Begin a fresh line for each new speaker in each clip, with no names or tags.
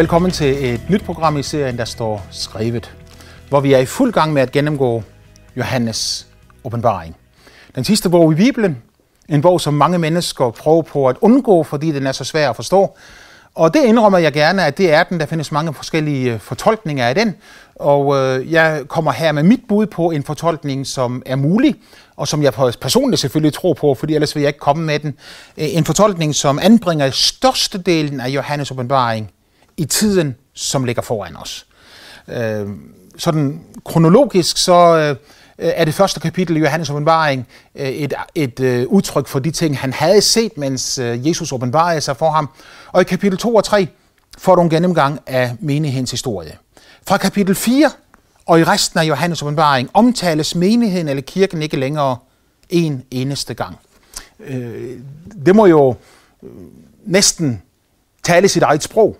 Velkommen til et nyt program i serien, der står skrevet, hvor vi er i fuld gang med at gennemgå Johannes åbenbaring. Den sidste bog i Bibelen, en bog, som mange mennesker prøver på at undgå, fordi den er så svær at forstå. Og det indrømmer jeg gerne, at det er den. Der findes mange forskellige øh, fortolkninger af den. Og øh, jeg kommer her med mit bud på en fortolkning, som er mulig, og som jeg personligt selvfølgelig tror på, fordi ellers vil jeg ikke komme med den. Øh, en fortolkning, som anbringer størstedelen af Johannes åbenbaring i tiden, som ligger foran os. Øh, sådan kronologisk, så øh, er det første kapitel i Johannes åbenbaring øh, et, et øh, udtryk for de ting, han havde set, mens øh, Jesus åbenbarede sig for ham. Og i kapitel 2 og 3 får du en gennemgang af menighedens historie. Fra kapitel 4 og i resten af Johannes åbenbaring omtales menigheden eller kirken ikke længere en eneste gang. Øh, det må jo øh, næsten tale sit eget sprog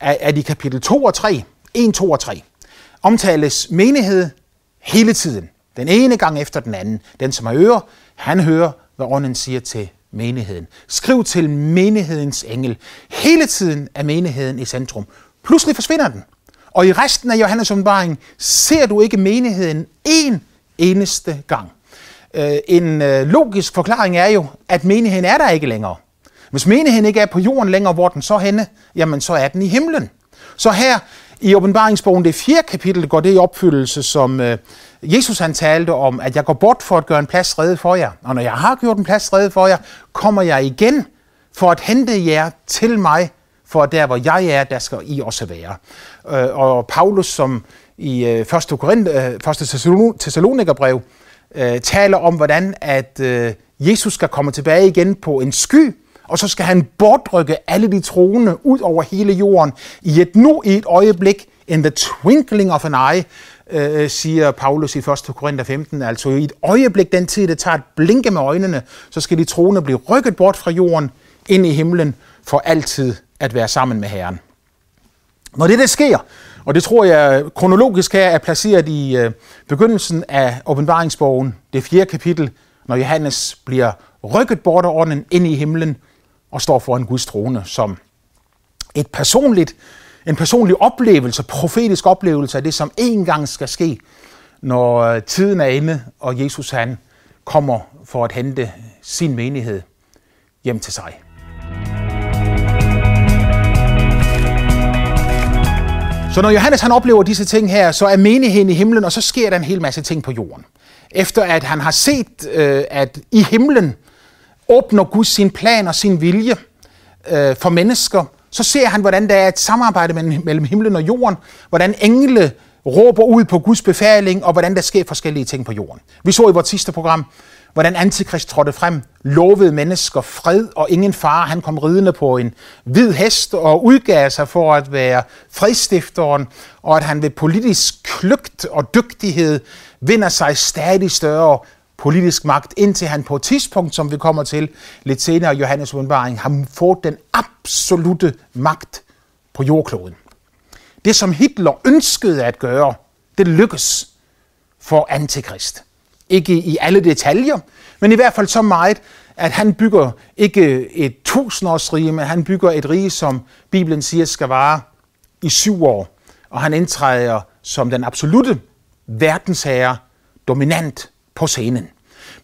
at i kapitel 2 og 3, 1, 2 og 3, omtales menighed hele tiden. Den ene gang efter den anden. Den, som har ører, han hører, hvad ånden siger til menigheden. Skriv til menighedens engel. Hele tiden er menigheden i centrum. Pludselig forsvinder den. Og i resten af Johannes åbenbaring ser du ikke menigheden en eneste gang. Øh, en øh, logisk forklaring er jo, at menigheden er der ikke længere. Hvis menigheden ikke er på jorden længere, hvor den så henne, jamen så er den i himlen. Så her i åbenbaringsbogen, det fjerde kapitel, går det i opfyldelse, som øh, Jesus han talte om, at jeg går bort for at gøre en plads redde for jer. Og når jeg har gjort en plads redde for jer, kommer jeg igen for at hente jer til mig, for der hvor jeg er, der skal I også være. Øh, og Paulus, som i 1. Øh, 1. Øh, Thessalonikerbrev, øh, taler om, hvordan at øh, Jesus skal komme tilbage igen på en sky, og så skal han bortrykke alle de troende ud over hele jorden i et nu i et øjeblik, in the twinkling of an eye, øh, siger Paulus i 1. Korinther 15. Altså i et øjeblik, den tid, det tager at blinke med øjnene, så skal de troende blive rykket bort fra jorden ind i himlen for altid at være sammen med Herren. Når det der sker, og det tror jeg kronologisk her er placeret i øh, begyndelsen af åbenbaringsbogen, det fjerde kapitel, når Johannes bliver rykket bort af ånden ind i himlen, og står foran Guds trone som et personligt, en personlig oplevelse, profetisk oplevelse af det, som en gang skal ske, når øh, tiden er inde, og Jesus han kommer for at hente sin menighed hjem til sig. Så når Johannes han oplever disse ting her, så er menigheden i himlen, og så sker der en hel masse ting på jorden. Efter at han har set, øh, at i himlen, åbner Gud sin plan og sin vilje øh, for mennesker, så ser han, hvordan der er et samarbejde mellem himlen og jorden, hvordan engle råber ud på Guds befaling, og hvordan der sker forskellige ting på jorden. Vi så i vores sidste program, hvordan Antikrist trådte frem, lovede mennesker fred og ingen far. Han kom ridende på en hvid hest og udgav sig for at være fredstifteren, og at han ved politisk kløgt og dygtighed vinder sig stadig større politisk magt, indtil han på et tidspunkt, som vi kommer til lidt senere Johannes åbenbaring, har fået den absolute magt på jordkloden. Det, som Hitler ønskede at gøre, det lykkes for Antikrist. Ikke i alle detaljer, men i hvert fald så meget, at han bygger ikke et tusindårsrige, men han bygger et rige, som Bibelen siger skal vare i syv år. Og han indtræder som den absolute verdensherre, dominant på scenen.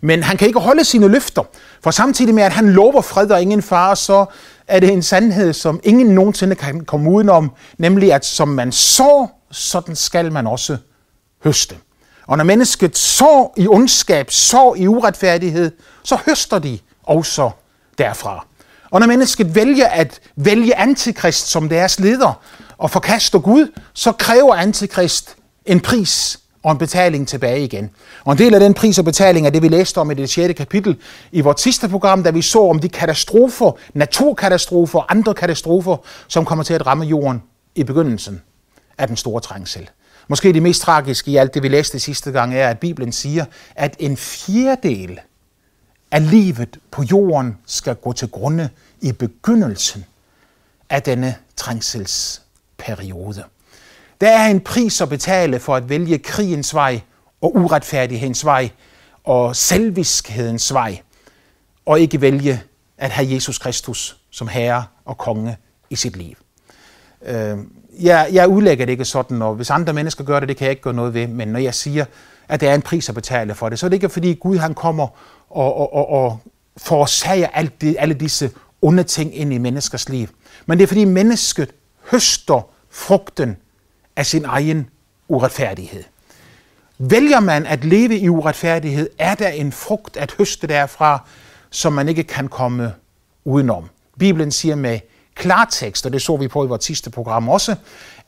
Men han kan ikke holde sine løfter, for samtidig med, at han lover fred og ingen far, så er det en sandhed, som ingen nogensinde kan komme udenom, nemlig at som man så, sådan skal man også høste. Og når mennesket så i ondskab, så i uretfærdighed, så høster de også derfra. Og når mennesket vælger at vælge antikrist som deres leder og forkaster Gud, så kræver antikrist en pris og en betaling tilbage igen. Og en del af den pris og betaling er det, vi læste om i det 6. kapitel i vores sidste program, da vi så om de katastrofer, naturkatastrofer og andre katastrofer, som kommer til at ramme jorden i begyndelsen af den store trængsel. Måske det mest tragiske i alt det, vi læste sidste gang, er, at Bibelen siger, at en fjerdedel af livet på jorden skal gå til grunde i begyndelsen af denne trængselsperiode. Der er en pris at betale for at vælge krigens vej og uretfærdighedens vej og selviskhedens vej, og ikke vælge at have Jesus Kristus som herre og konge i sit liv. Øh, jeg, jeg udlægger det ikke sådan, og hvis andre mennesker gør det, det kan jeg ikke gøre noget ved, men når jeg siger, at der er en pris at betale for det, så er det ikke fordi Gud han kommer og, og, og, og forårsager alt det, alle disse onde ting ind i menneskers liv. Men det er fordi mennesket høster frugten af sin egen uretfærdighed. Vælger man at leve i uretfærdighed, er der en frugt at høste derfra, som man ikke kan komme udenom. Bibelen siger med klartekst, og det så vi på i vores sidste program også,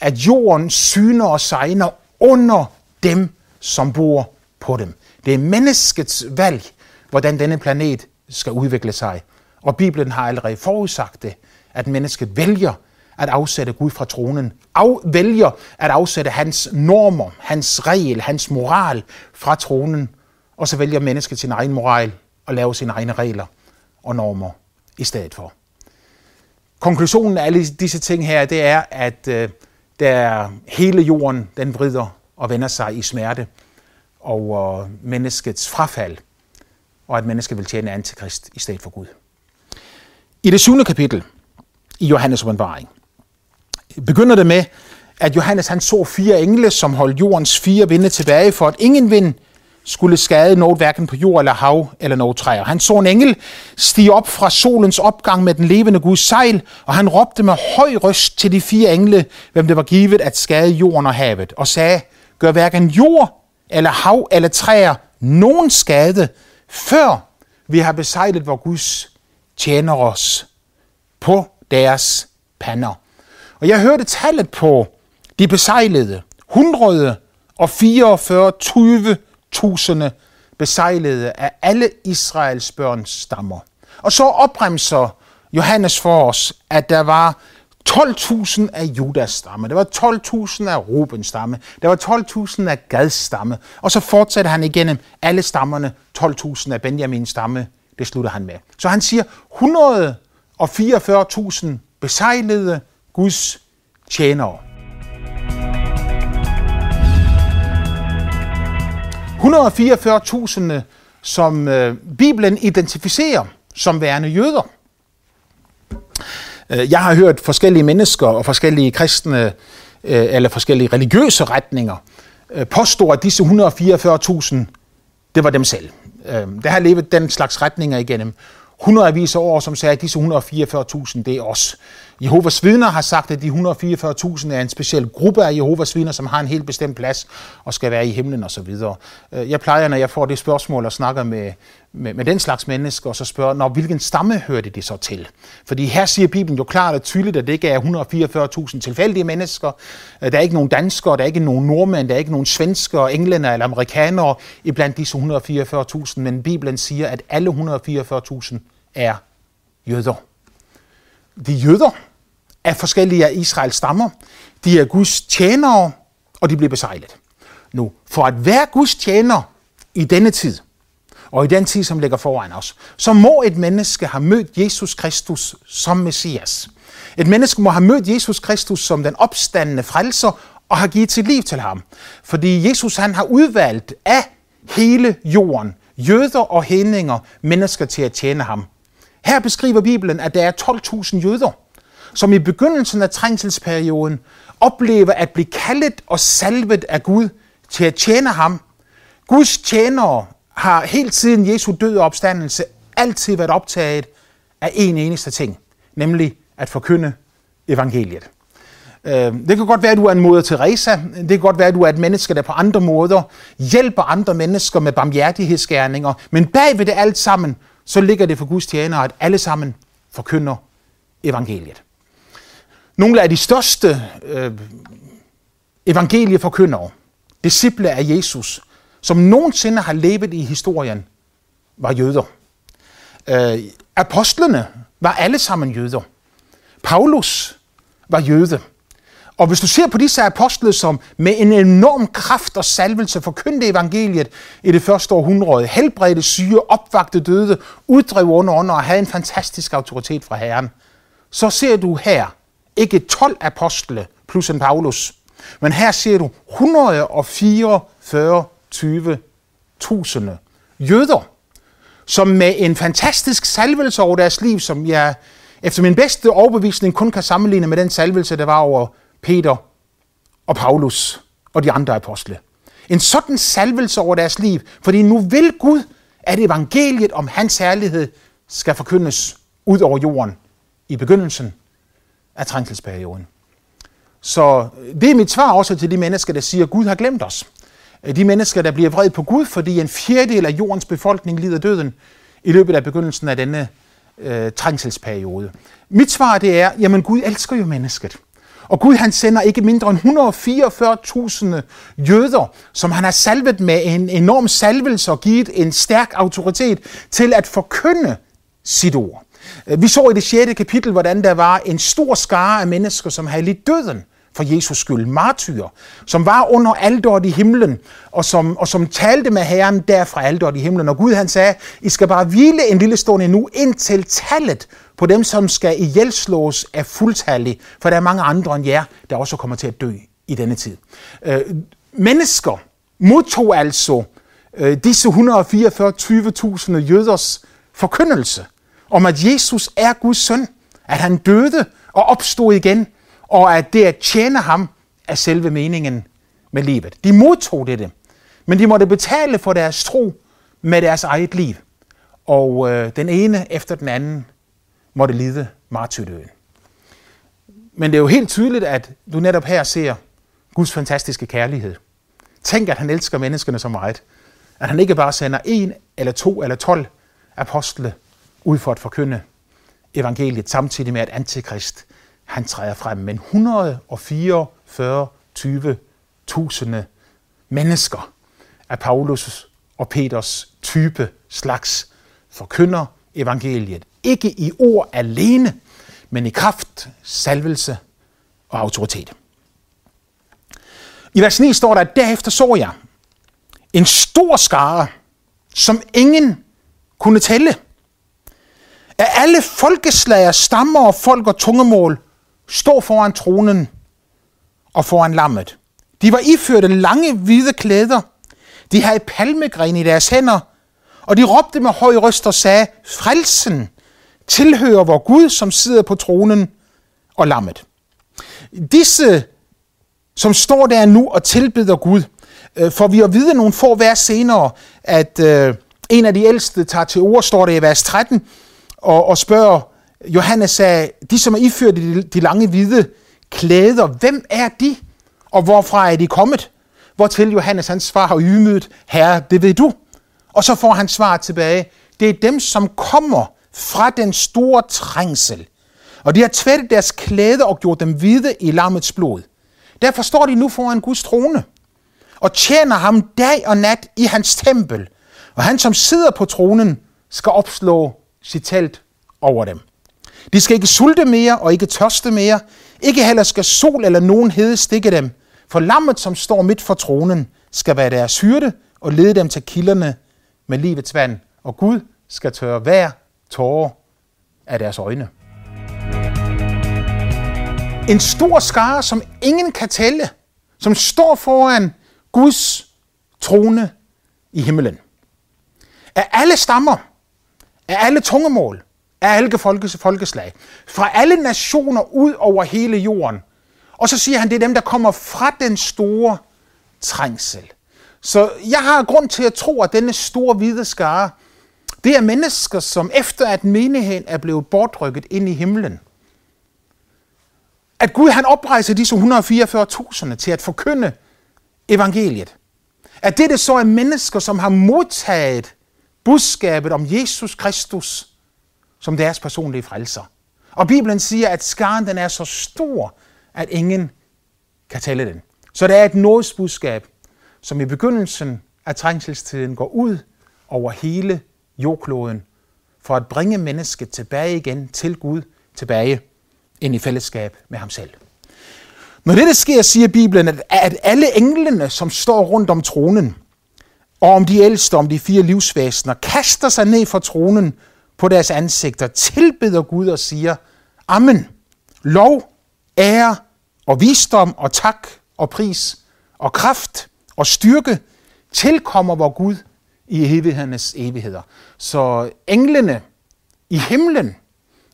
at jorden syner og sejner under dem, som bor på dem. Det er menneskets valg, hvordan denne planet skal udvikle sig. Og Bibelen har allerede forudsagt det, at mennesket vælger at afsætte Gud fra tronen, af, vælger at afsætte hans normer, hans regel, hans moral fra tronen, og så vælger mennesket sin egen moral og lave sine egne regler og normer i stedet for. Konklusionen af alle disse ting her, det er, at øh, der hele jorden, den vrider og vender sig i smerte over menneskets frafald, og at mennesket vil tjene antikrist i stedet for Gud. I det syvende kapitel i Johannes åbenbaring begynder det med, at Johannes han så fire engle, som holdt jordens fire vinde tilbage, for at ingen vind skulle skade noget hverken på jord eller hav eller noget træer. Han så en engel stige op fra solens opgang med den levende Guds sejl, og han råbte med høj røst til de fire engle, hvem det var givet at skade jorden og havet, og sagde, gør hverken jord eller hav eller træer nogen skade, før vi har besejlet vor Guds tjener os på deres pander. Og jeg hørte tallet på de besejlede, 144.000 besejlede af alle Israels børns stammer. Og så opremser Johannes for os, at der var 12.000 af Judas stamme, der var 12.000 af Rubens stamme, der var 12.000 af Gads stamme, og så fortsætter han igennem alle stammerne, 12.000 af Benjamins stamme, det slutter han med. Så han siger 144.000 besejlede Guds tjenere. 144.000, som øh, Bibelen identificerer som værende jøder. Øh, jeg har hørt forskellige mennesker og forskellige kristne øh, eller forskellige religiøse retninger påstå, at disse 144.000, det var dem selv. Der har levet den slags retninger igennem hundredvis af år, som sagde, at disse 144.000, det er os. Jehovas vidner har sagt, at de 144.000 er en speciel gruppe af Jehovas vidner, som har en helt bestemt plads og skal være i himlen osv. Øh, jeg plejer, når jeg får det spørgsmål og snakker med, med, med den slags mennesker, og så spørger, når, hvilken stamme hørte det så til? Fordi her siger Bibelen jo klart og tydeligt, at det ikke er 144.000 tilfældige mennesker. Øh, der er ikke nogen danskere, der er ikke nogen nordmænd, der er ikke nogen svenskere, englænder eller amerikanere iblandt disse 144.000, men Bibelen siger, at alle 144.000 er jøder. De jøder er forskellige af Israels stammer. De er Guds tjenere, og de bliver besejlet. Nu, for at være Guds tjener i denne tid, og i den tid, som ligger foran os, så må et menneske have mødt Jesus Kristus som Messias. Et menneske må have mødt Jesus Kristus som den opstandende frelser og har givet sit liv til ham. Fordi Jesus han har udvalgt af hele jorden, jøder og hedninger, mennesker til at tjene ham. Her beskriver Bibelen, at der er 12.000 jøder, som i begyndelsen af trængselsperioden oplever at blive kaldet og salvet af Gud til at tjene ham. Guds tjenere har helt siden Jesu død og opstandelse altid været optaget af en eneste ting, nemlig at forkynde evangeliet. Øh, det kan godt være, at du er en moder Teresa. Det kan godt være, at du er et menneske, der på andre måder hjælper andre mennesker med barmhjertighedsgerninger. Men bag ved det alt sammen, så ligger det for Guds tjenere, at alle sammen forkynder evangeliet. Nogle af de største øh, evangelieforkyndere, disciple af Jesus, som nogensinde har levet i historien, var jøder. Øh, apostlene var alle sammen jøder. Paulus var jøde. Og hvis du ser på disse apostle, som med en enorm kraft og salvelse forkyndte evangeliet i det første århundrede, helbredte syge, opvagte døde, uddrev under ånder og havde en fantastisk autoritet fra Herren, så ser du her ikke 12 apostle plus en Paulus, men her ser du 144 20 jøder, som med en fantastisk salvelse over deres liv, som jeg efter min bedste overbevisning kun kan sammenligne med den salvelse, der var over Peter og Paulus og de andre apostle. En sådan salvelse over deres liv, fordi nu vil Gud, at evangeliet om hans herlighed skal forkyndes ud over jorden i begyndelsen af trængselsperioden. Så det er mit svar også til de mennesker, der siger, at Gud har glemt os. De mennesker, der bliver vred på Gud, fordi en fjerdedel af jordens befolkning lider døden i løbet af begyndelsen af denne øh, trængselsperiode. Mit svar det er, jamen Gud elsker jo mennesket. Og Gud han sender ikke mindre end 144.000 jøder, som han har salvet med en enorm salvelse og givet en stærk autoritet til at forkynde sit ord. Vi så i det 6. kapitel, hvordan der var en stor skare af mennesker, som havde lidt døden for Jesus skyld, martyrer, som var under alderet i himlen, og som, og som talte med Herren der fra alderet i himlen. Og Gud han sagde, I skal bare hvile en lille stund endnu, indtil tallet på dem, som skal ihjelslås, er fuldtallige, for der er mange andre end jer, der også kommer til at dø i denne tid. Øh, mennesker modtog altså øh, disse 144.000 jøders forkyndelse om, at Jesus er Guds søn, at han døde og opstod igen, og at det at tjene ham er selve meningen med livet. De modtog dette, men de måtte betale for deres tro med deres eget liv. Og øh, den ene efter den anden måtte lide martyrdøden. Men det er jo helt tydeligt, at du netop her ser Guds fantastiske kærlighed. Tænk, at han elsker menneskene så meget, at han ikke bare sender en eller to eller tolv apostle ud for at forkynde evangeliet, samtidig med at antikrist han træder frem. Men 144.000 mennesker af Paulus og Peters type slags forkynder evangeliet. Ikke i ord alene, men i kraft, salvelse og autoritet. I vers 9 står der, at derefter så jeg en stor skare, som ingen kunne tælle. Af alle folkeslager, stammer og folk og tungemål stod foran tronen og foran lammet. De var iførte lange hvide klæder. De havde palmegrene i deres hænder, og de råbte med høj røst og sagde, frelsen tilhører vor Gud, som sidder på tronen og lammet. Disse, som står der nu og tilbeder Gud, for får vi at vide nogle få vers senere, at øh, en af de ældste tager til ord, står det i vers 13, og, og spørger, Johannes sagde, de som er iført de, de lange hvide klæder, hvem er de, og hvorfra er de kommet? Hvortil Johannes hans svar har ydmyget, herre, det ved du. Og så får han svar tilbage, det er dem, som kommer fra den store trængsel. Og de har tvættet deres klæder og gjort dem hvide i lammets blod. Derfor står de nu foran Guds trone og tjener ham dag og nat i hans tempel. Og han, som sidder på tronen, skal opslå sit telt over dem. De skal ikke sulte mere og ikke tørste mere. Ikke heller skal sol eller nogen hede stikke dem. For lammet, som står midt for tronen, skal være deres hyrde og lede dem til kilderne med livets vand. Og Gud skal tørre hver tårer af deres øjne. En stor skare, som ingen kan tælle, som står foran Guds trone i himlen. Af alle stammer, af alle tungemål, af alle folkes, folkeslag, fra alle nationer ud over hele jorden. Og så siger han, det er dem, der kommer fra den store trængsel. Så jeg har grund til at tro, at denne store hvide skare, det er mennesker, som efter at menigheden er blevet bortrykket ind i himlen, at Gud han oprejser disse 144.000 til at forkynde evangeliet. At det så er mennesker, som har modtaget budskabet om Jesus Kristus som deres personlige frelser. Og Bibelen siger, at skaren den er så stor, at ingen kan tælle den. Så det er et nådsbudskab, som i begyndelsen af trængselstiden går ud over hele jordkloden, for at bringe mennesket tilbage igen til Gud, tilbage ind i fællesskab med ham selv. Når det sker, siger Bibelen, at alle englene, som står rundt om tronen, og om de ældste, om de fire livsvæsener, kaster sig ned fra tronen på deres ansigter, tilbeder Gud og siger, Amen, lov, ære og visdom og tak og pris og kraft og styrke tilkommer vor Gud i evighedernes evigheder. Så englene i himlen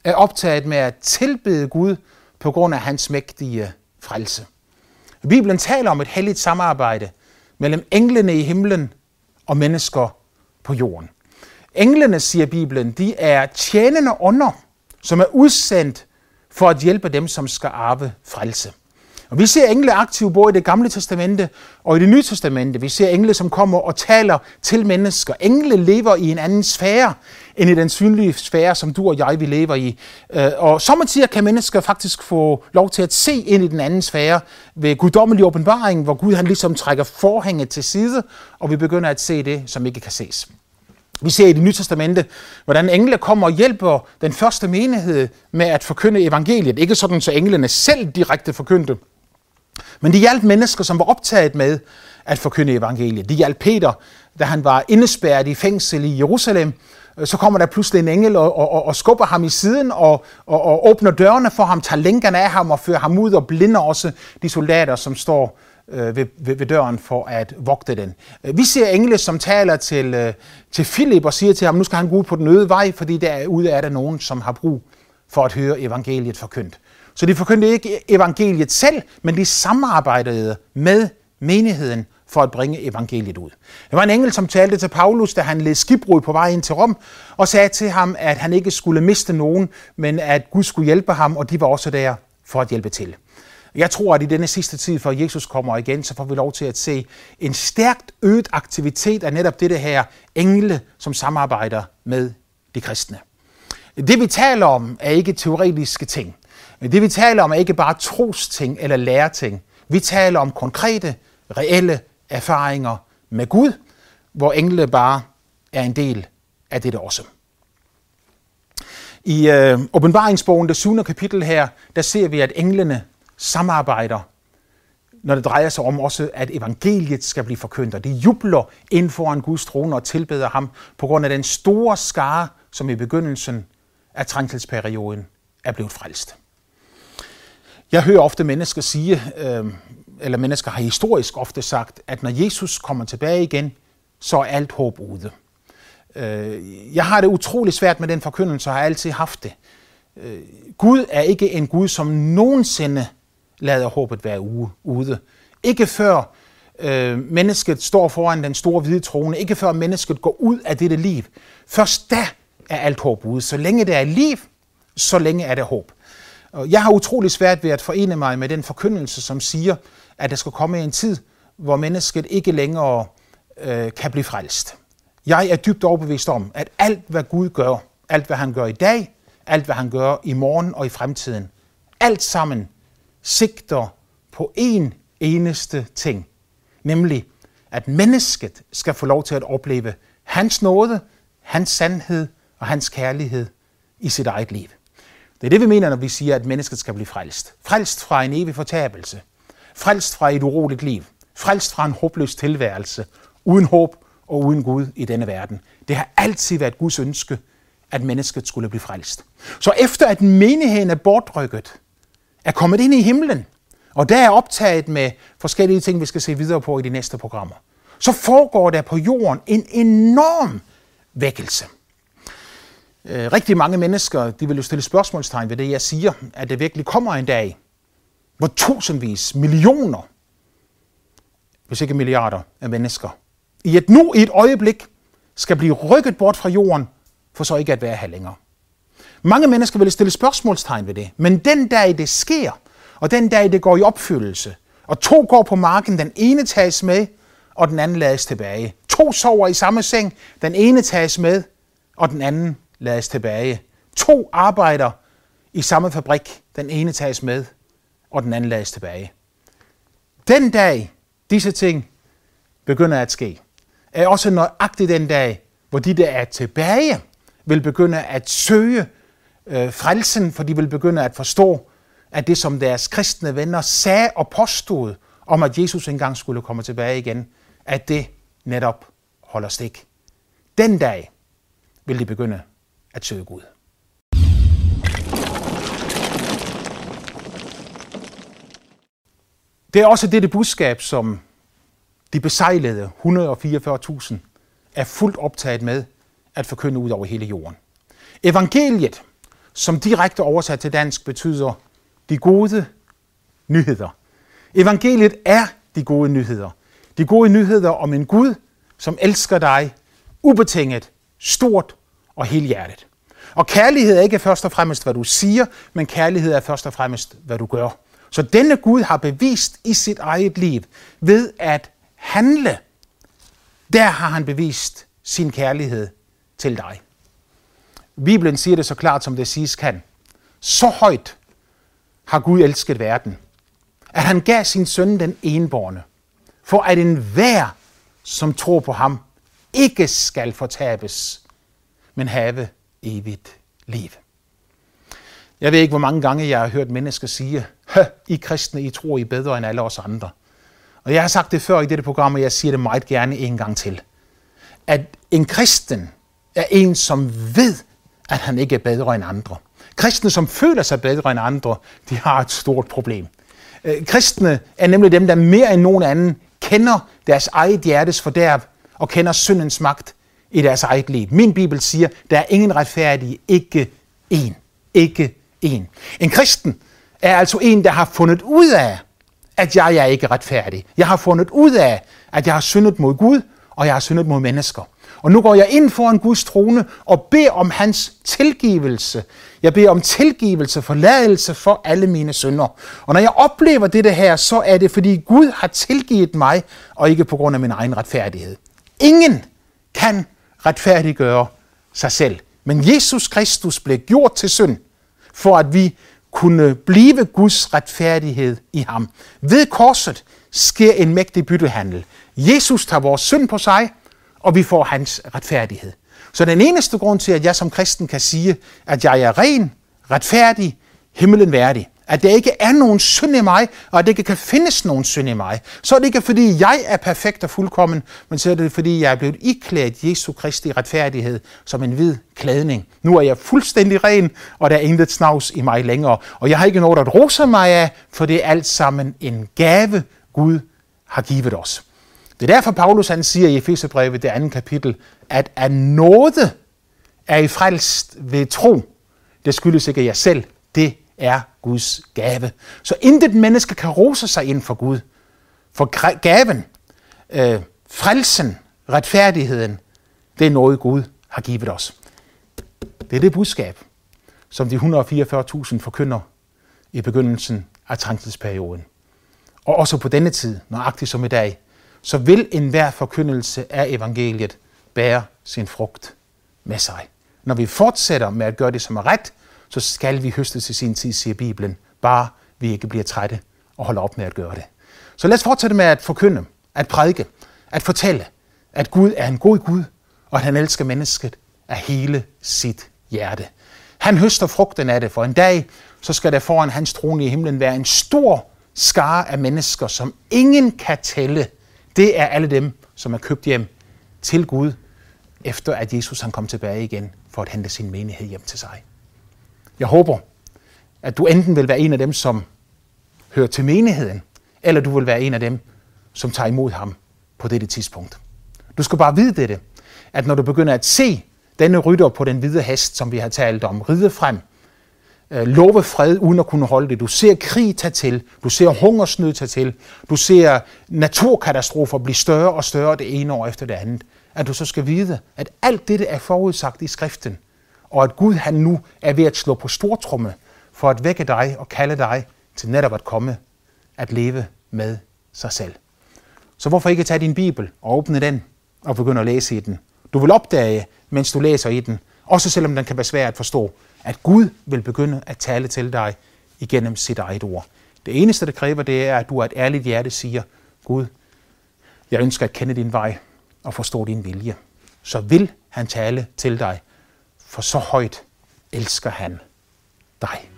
er optaget med at tilbede Gud på grund af hans mægtige frelse. Bibelen taler om et helligt samarbejde mellem englene i himlen og mennesker på jorden. Englene, siger Bibelen, de er tjenende ånder, som er udsendt for at hjælpe dem, som skal arve frelse. Og vi ser engle aktive både i det gamle testamente og i det nye testamente. Vi ser engle, som kommer og taler til mennesker. Engle lever i en anden sfære end i den synlige sfære, som du og jeg vi lever i. Øh, og sommetider kan mennesker faktisk få lov til at se ind i den anden sfære ved guddommelig åbenbaring, hvor Gud han ligesom trækker forhænget til side, og vi begynder at se det, som ikke kan ses. Vi ser i det nye testamente, hvordan engle kommer og hjælper den første menighed med at forkynde evangeliet. Ikke sådan, så englene selv direkte forkyndte, men de hjalp mennesker, som var optaget med at forkynde evangeliet. De hjalp Peter, da han var indespærret i fængsel i Jerusalem. Så kommer der pludselig en engel og, og, og skubber ham i siden og, og, og åbner dørene for ham, tager lænkerne af ham og fører ham ud og blinder også de soldater, som står øh, ved, ved, ved døren for at vogte den. Øh, vi ser engle, som taler til, øh, til Philip og siger til ham, nu skal han gå ud på den øde vej, fordi derude er der nogen, som har brug for at høre evangeliet forkyndt. Så de forkyndte ikke evangeliet selv, men de samarbejdede med menigheden for at bringe evangeliet ud. Der var en engel, som talte til Paulus, da han led skibbrud på vej ind til Rom, og sagde til ham, at han ikke skulle miste nogen, men at Gud skulle hjælpe ham, og de var også der for at hjælpe til. Jeg tror, at i denne sidste tid, før Jesus kommer igen, så får vi lov til at se en stærkt øget aktivitet af netop dette her engle, som samarbejder med de kristne. Det vi taler om er ikke teoretiske ting. Men det vi taler om er ikke bare trosting eller læreting. Vi taler om konkrete, reelle erfaringer med Gud, hvor engle bare er en del af det også. I øh, åbenbaringsbogen, det 7. kapitel her, der ser vi, at englene samarbejder, når det drejer sig om også, at evangeliet skal blive forkyndt. Og de jubler ind foran Guds trone og tilbeder ham på grund af den store skare, som i begyndelsen af trængselsperioden er blevet frelst. Jeg hører ofte mennesker sige, øh, eller mennesker har historisk ofte sagt, at når Jesus kommer tilbage igen, så er alt håb ude. Øh, jeg har det utrolig svært med den forkyndelse, og har altid haft det. Øh, Gud er ikke en Gud, som nogensinde lader håbet være ude. Ikke før øh, mennesket står foran den store hvide trone, ikke før mennesket går ud af dette liv. Først da er alt håb ude. Så længe der er liv, så længe er der håb. Jeg har utrolig svært ved at forene mig med den forkyndelse, som siger, at der skal komme en tid, hvor mennesket ikke længere øh, kan blive frelst. Jeg er dybt overbevist om, at alt hvad Gud gør, alt hvad han gør i dag, alt hvad han gør i morgen og i fremtiden, alt sammen sigter på én eneste ting, nemlig at mennesket skal få lov til at opleve hans nåde, hans sandhed og hans kærlighed i sit eget liv. Det er det, vi mener, når vi siger, at mennesket skal blive frelst. Frelst fra en evig fortabelse. Frelst fra et uroligt liv. Frelst fra en håbløs tilværelse. Uden håb og uden Gud i denne verden. Det har altid været Guds ønske, at mennesket skulle blive frelst. Så efter at menigheden er bortrykket, er kommet ind i himlen, og der er optaget med forskellige ting, vi skal se videre på i de næste programmer, så foregår der på jorden en enorm vækkelse. Øh, rigtig mange mennesker de vil jo stille spørgsmålstegn ved det, jeg siger, at det virkelig kommer en dag, hvor tusindvis, millioner, hvis ikke milliarder af mennesker, i et nu, i et øjeblik, skal blive rykket bort fra jorden, for så ikke at være her længere. Mange mennesker vil stille spørgsmålstegn ved det, men den dag det sker, og den dag det går i opfyldelse, og to går på marken, den ene tages med, og den anden lades tilbage. To sover i samme seng, den ene tages med, og den anden lades tilbage. To arbejder i samme fabrik. Den ene tages med, og den anden lades tilbage. Den dag, disse ting begynder at ske, er også nøjagtigt den dag, hvor de, der er tilbage, vil begynde at søge øh, frelsen, for de vil begynde at forstå, at det, som deres kristne venner sagde og påstod om, at Jesus engang skulle komme tilbage igen, at det netop holder stik. Den dag vil de begynde at søge Gud. Det er også dette budskab, som de besejlede 144.000 er fuldt optaget med at forkynde ud over hele jorden. Evangeliet, som direkte oversat til dansk betyder de gode nyheder. Evangeliet er de gode nyheder. De gode nyheder om en Gud, som elsker dig ubetinget, stort og helhjertet. Og kærlighed er ikke først og fremmest, hvad du siger, men kærlighed er først og fremmest, hvad du gør. Så denne Gud har bevist i sit eget liv ved at handle. Der har han bevist sin kærlighed til dig. Bibelen siger det så klart, som det siges kan. Så højt har Gud elsket verden, at han gav sin søn den enborne, for at enhver, som tror på ham, ikke skal fortabes, men have evigt liv. Jeg ved ikke, hvor mange gange jeg har hørt mennesker sige, I kristne, I tror I bedre end alle os andre. Og jeg har sagt det før i dette program, og jeg siger det meget gerne en gang til. At en kristen er en, som ved, at han ikke er bedre end andre. Kristne, som føler sig bedre end andre, de har et stort problem. Øh, kristne er nemlig dem, der mere end nogen anden kender deres eget hjertes fordærv og kender syndens magt i deres eget liv. Min bibel siger, der er ingen retfærdige, ikke en. Ikke en. En kristen er altså en, der har fundet ud af, at jeg er ikke retfærdig. Jeg har fundet ud af, at jeg har syndet mod Gud, og jeg har syndet mod mennesker. Og nu går jeg ind foran Guds trone og beder om hans tilgivelse. Jeg beder om tilgivelse, forladelse for alle mine synder. Og når jeg oplever dette her, så er det, fordi Gud har tilgivet mig, og ikke på grund af min egen retfærdighed. Ingen kan retfærdiggøre sig selv. Men Jesus Kristus blev gjort til synd, for at vi kunne blive Guds retfærdighed i ham. Ved korset sker en mægtig byttehandel. Jesus tager vores synd på sig, og vi får hans retfærdighed. Så den eneste grund til, at jeg som kristen kan sige, at jeg er ren, retfærdig, himmelen værdig, at der ikke er nogen synd i mig, og at det ikke kan findes nogen synd i mig, så er det ikke fordi, jeg er perfekt og fuldkommen, men så er det fordi, jeg er blevet iklædt Jesu Kristi retfærdighed som en hvid klædning. Nu er jeg fuldstændig ren, og der er intet snavs i mig længere. Og jeg har ikke noget at rose mig af, for det er alt sammen en gave, Gud har givet os. Det er derfor, Paulus han siger i Efeserbrevet, det andet kapitel, at af nåde er I frelst ved tro. Det skyldes ikke jer selv. Det er Guds gave. Så intet menneske kan rose sig ind for Gud. For gaven, øh, frelsen, retfærdigheden, det er noget Gud har givet os. Det er det budskab, som de 144.000 forkynder i begyndelsen af trængselsperioden. Og også på denne tid, nøjagtigt som i dag, så vil enhver forkyndelse af evangeliet bære sin frugt med sig. Når vi fortsætter med at gøre det, som er ret, så skal vi høste til sin tid, siger Bibelen, bare vi ikke bliver trætte og holder op med at gøre det. Så lad os fortsætte med at forkynde, at prædike, at fortælle, at Gud er en god Gud, og at han elsker mennesket af hele sit hjerte. Han høster frugten af det, for en dag, så skal der foran hans trone i himlen være en stor skare af mennesker, som ingen kan tælle. Det er alle dem, som er købt hjem til Gud, efter at Jesus han kom tilbage igen for at hente sin menighed hjem til sig. Jeg håber, at du enten vil være en af dem, som hører til menigheden, eller du vil være en af dem, som tager imod ham på dette tidspunkt. Du skal bare vide dette, at når du begynder at se denne rytter på den hvide hest, som vi har talt om, ride frem, øh, love fred uden at kunne holde det. Du ser krig tage til, du ser hungersnød tage til, du ser naturkatastrofer blive større og større det ene år efter det andet. At du så skal vide, at alt dette er forudsagt i skriften, og at Gud han nu er ved at slå på stortrumme for at vække dig og kalde dig til netop at komme at leve med sig selv. Så hvorfor ikke tage din bibel og åbne den og begynde at læse i den? Du vil opdage, mens du læser i den, også selvom den kan være svær at forstå, at Gud vil begynde at tale til dig igennem sit eget ord. Det eneste, der kræver, det er, at du af et ærligt hjerte siger, Gud, jeg ønsker at kende din vej og forstå din vilje. Så vil han tale til dig for så højt elsker han dig.